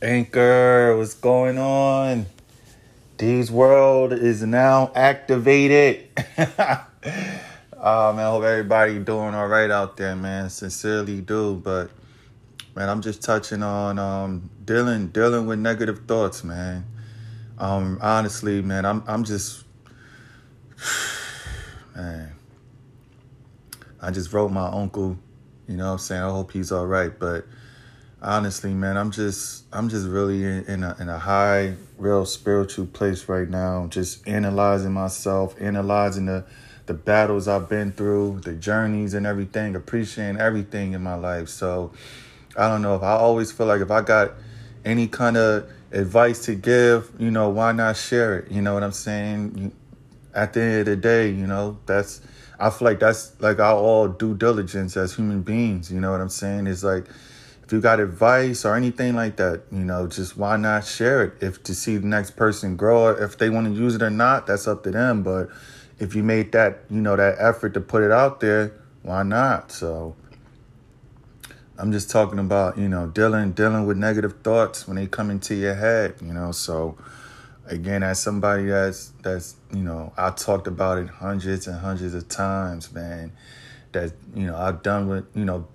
Anchor, what's going on? D's World is now activated. oh man, I hope everybody doing all right out there, man. Sincerely do, but man, I'm just touching on um, dealing dealing with negative thoughts, man. Um, honestly, man, I'm I'm just man. I just wrote my uncle, you know what I'm saying? I hope he's all right, but honestly, man, I'm just I'm just really in, a in a high, real spiritual place right now. Just analyzing myself, analyzing the the battles I've been through, the journeys and everything, appreciating everything in my life. So I don't know if I always feel like if I got any kind of advice to give, you know, why not share it? You know what I'm saying? At the end of the day, you know, that's I feel like that's like our all due diligence as human beings. You know what I'm saying? It's like if you got advice or anything like that, you know, just why not share it? If to see the next person grow, if they want to use it or not, that's up to them. But if you made that, you know, that effort to put it out there, why not? So I'm just talking about, you know, dealing dealing with negative thoughts when they come into your head, you know. So again, as somebody that's that's, you know, I talked about it hundreds and hundreds of times, man. That, you know, I've done with, you know,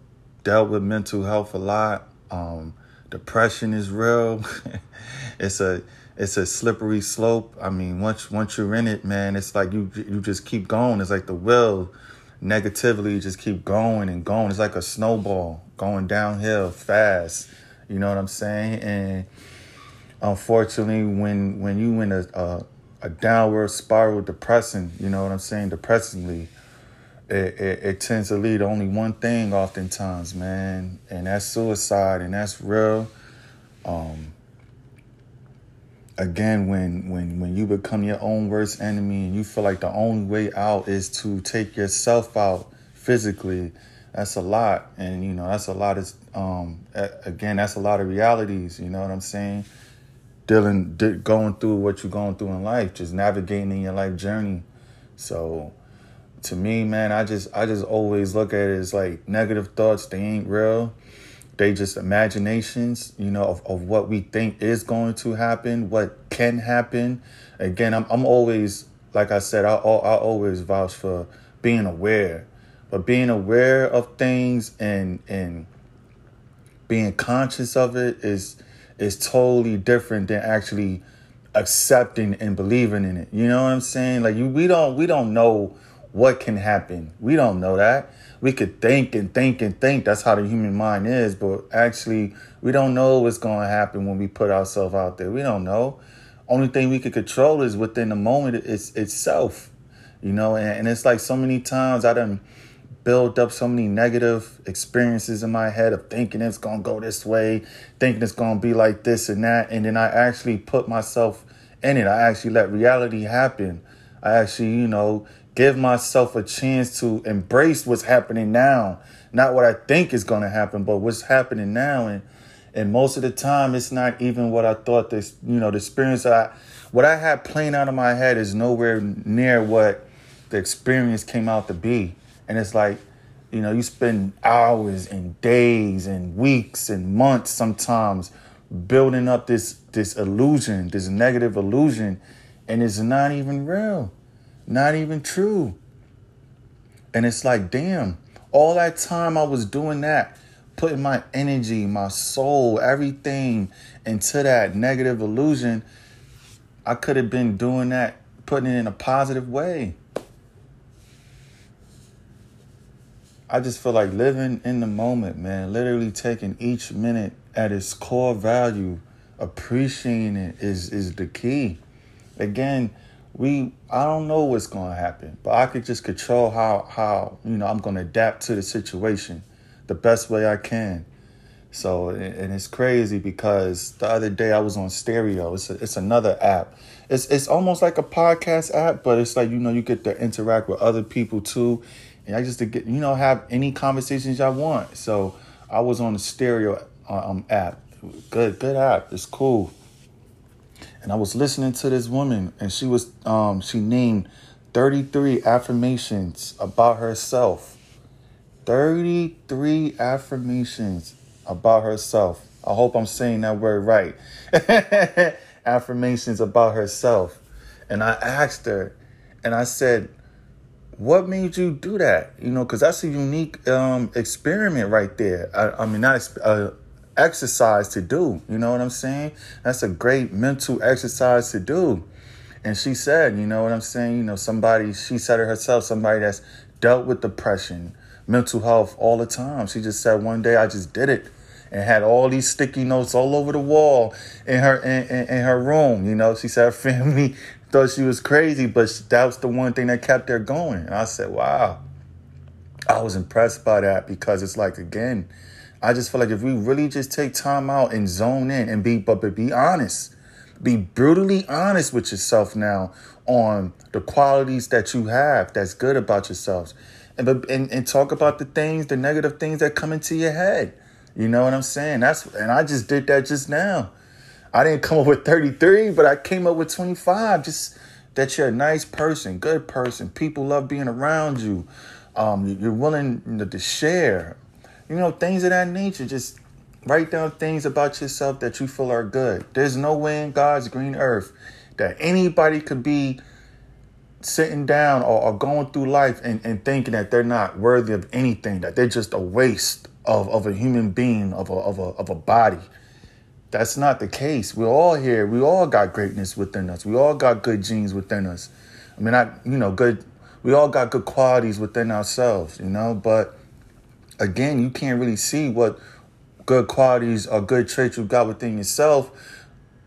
dealt with mental health a lot. Um, depression is real. it's a it's a slippery slope. I mean, once once you're in it, man, it's like you you just keep going. It's like the will negatively just keep going and going. It's like a snowball going downhill fast. You know what I'm saying? And unfortunately, when when you in a a, a downward spiral, depressing, you know what I'm saying, depressingly, it, it, it, tends to lead to only one thing oftentimes, man, and that's suicide, and that's real. Um, again, when when when you become your own worst enemy, and you feel like the only way out is to take yourself out physically, that's a lot, and you know that's a lot of um, again, that's a lot of realities. You know what I'm saying? Dealing, going through what you're going through in life, just navigating in your life journey. So to me, man, I just I just always look at it as like negative thoughts, they ain't real. They just imaginations, you know, of, of what we think is going to happen, what can happen. Again, I'm I'm always like I said, I I always vouch for being aware. But being aware of things and and being conscious of it is is totally different than actually accepting and believing in it. You know what I'm saying? Like you we don't we don't know what can happen. We don't know that. We could think and think and think. That's how the human mind is. But actually, we don't know what's going to happen when we put ourselves out there. We don't know. Only thing we can control is within the moment it's itself. You know, and, and it's like so many times I done built up so many negative experiences in my head of thinking it's gonna go this way, thinking it's gonna be like this and that, and then I actually put myself in it. I actually let reality happen. I actually, you know, give myself a chance to embrace what's happening now. Not what i think is going to happen but what's happening now. And and most of the time it's not even what i thought this you know the experience i what i had playing out of my head is nowhere near what the experience came out to be. And it's like you know you spend hours and days and weeks and months sometimes building up this this illusion this negative illusion. And it's not even real not even true. And it's like, damn, all that time I was doing that, putting my energy, my soul, everything into that negative illusion, I could have been doing that, putting it in a positive way. I just feel like living in the moment, man. Literally taking each minute at its core value, appreciating it is is the key. Again, we I don't know what's to happen, but I could just control how how you know I'm to adapt to the situation the best way I can. So and it's crazy because the other day I was on Stereo. It's a, it's another app. It's it's almost like a podcast app, but it's like you know you get to interact with other people too, and I just to get you know have any conversations I want. So I was on the Stereo um, app. Good good app. It's cool and I was listening to this woman, and she was um, she named 33 affirmations about herself. 33 affirmations about herself. I hope I'm saying that word right. Affirmations about herself. And I asked her, and I said, what made you do that? You know, because that's a unique um, experiment right there. I, I mean, not uh, exercise to do. You know what I'm saying? That's a great mental exercise to do. And she said, you know what I'm saying? You know, somebody, she said it herself, somebody that's dealt with depression, mental health all the time. She just said, one day I just did it and had all these sticky notes all over the wall in her in, in, in her room. You know, she said her family thought she was crazy, but that was the one thing that kept her going. And I said, wow. I was impressed by that because it's like again, I just feel like if we really just take time out and zone in and be but, but be honest, be brutally honest with yourself now on the qualities that you have that's good about yourselves. And, and and talk about the things, the negative things that come into your head. You know what I'm saying? That's and I just did that just now. I didn't come up with 33, but I came up with 25. Just that you're a nice person, good person. People love being around you. Um, you're willing to share. You know, things of that nature. Just write down things about yourself that you feel are good. There's no way in God's green earth that anybody could be sitting down or, or going through life and, and thinking that they're not worthy of anything, that they're just a waste of, of a human being, of a, of, a, of a body. That's not the case. We're all here. We all got greatness within us. We all got good genes within us. I mean, I, you know, good, we all got good qualities within ourselves, you know, but again, you can't really see what good qualities or good traits you've got within yourself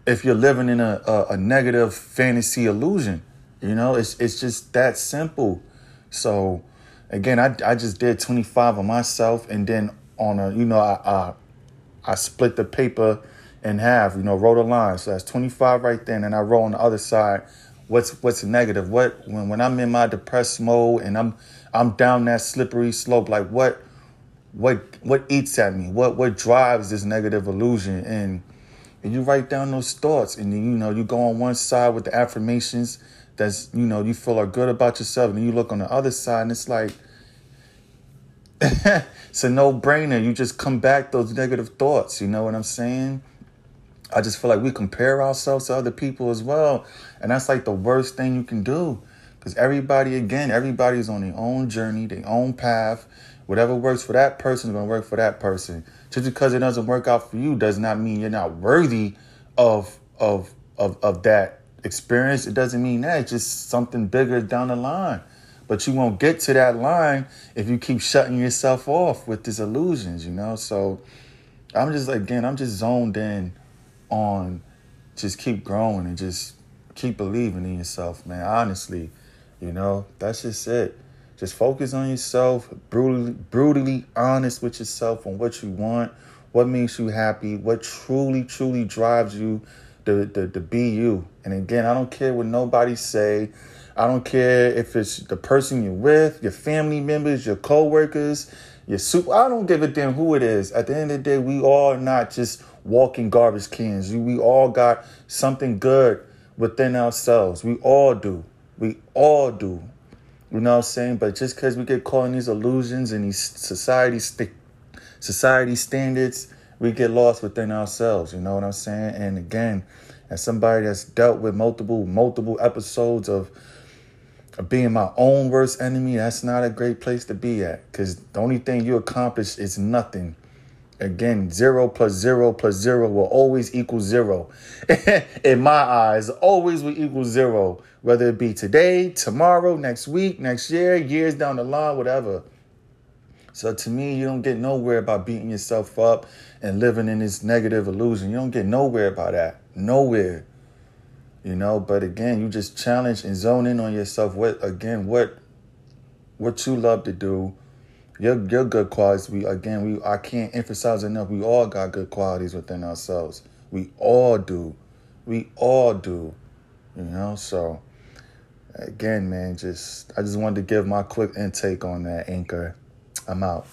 if you're living in a, a, a negative fantasy illusion. You know, it's it's just that simple. So again, I, I just did 25 of myself and then on a, you know, I, I, I split the paper in half, you know, wrote a line. So that's 25 right there. And I wrote on the other side, what's what's negative? What when when I'm in my depressed mode and I'm I'm down that slippery slope, like what what what eats at me? What what drives this negative illusion? And and you write down those thoughts and you know, you go on one side with the affirmations that's you know, you feel are good about yourself, and you look on the other side and it's like it's a no brainer. You just come back those negative thoughts. You know what I'm saying? I just feel like we compare ourselves to other people as well. And that's like the worst thing you can do. Because everybody, again, everybody's on their own journey, their own path. Whatever works for that person is going to work for that person. Just because it doesn't work out for you does not mean you're not worthy of, of, of, of that experience. It doesn't mean that. It's just something bigger down the line. But you won't get to that line if you keep shutting yourself off with these illusions, you know? So I'm just, again, I'm just zoned in on just keep growing and just keep believing in yourself, man. Honestly, you know, that's just it. Just focus on yourself, brutally, brutally honest with yourself on what you want, what makes you happy, what truly, truly drives you to, to, to be you. And again, I don't care what nobody say. I don't care if it's the person you're with, your family members, your coworkers, your super. I don't give a damn who it is. At the end of the day, we all are not just walking garbage cans. We all got something good within ourselves. We all do. We all do. You know what I'm saying? But just because we get caught in these illusions and these society st- society standards, we get lost within ourselves. You know what I'm saying? And again, as somebody that's dealt with multiple multiple episodes of being my own worst enemy, that's not a great place to be at. Because the only thing you accomplish is nothing. Again, zero plus zero plus zero will always equal zero. In my eyes, always will equal zero. Whether it be today, tomorrow, next week, next year, years down the line, whatever. So to me, you don't get nowhere about beating yourself up and living in this negative illusion. You don't get nowhere about that. Nowhere you know but again you just challenge and zone in on yourself what again what what you love to do your your good qualities we again we I can't emphasize enough we all got good qualities within ourselves. We all do. We all do you know? So again man just I just wanted to give my quick intake on that anchor. I'm out